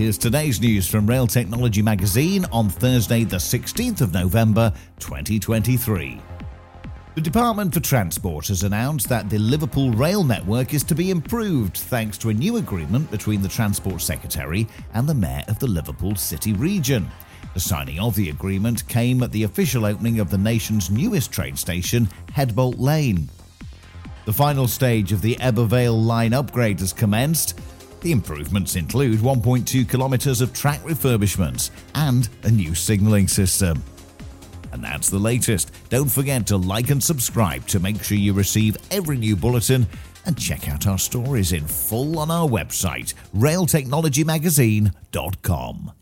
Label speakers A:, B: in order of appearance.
A: here's today's news from Rail Technology Magazine on Thursday, the 16th of November, 2023. The Department for Transport has announced that the Liverpool rail network is to be improved thanks to a new agreement between the Transport Secretary and the Mayor of the Liverpool City region. The signing of the agreement came at the official opening of the nation's newest train station, Headbolt Lane. The final stage of the Ebbw Vale line upgrade has commenced. The improvements include 1.2 kilometres of track refurbishments and a new signalling system. And that's the latest. Don't forget to like and subscribe to make sure you receive every new bulletin and check out our stories in full on our website, railtechnologymagazine.com.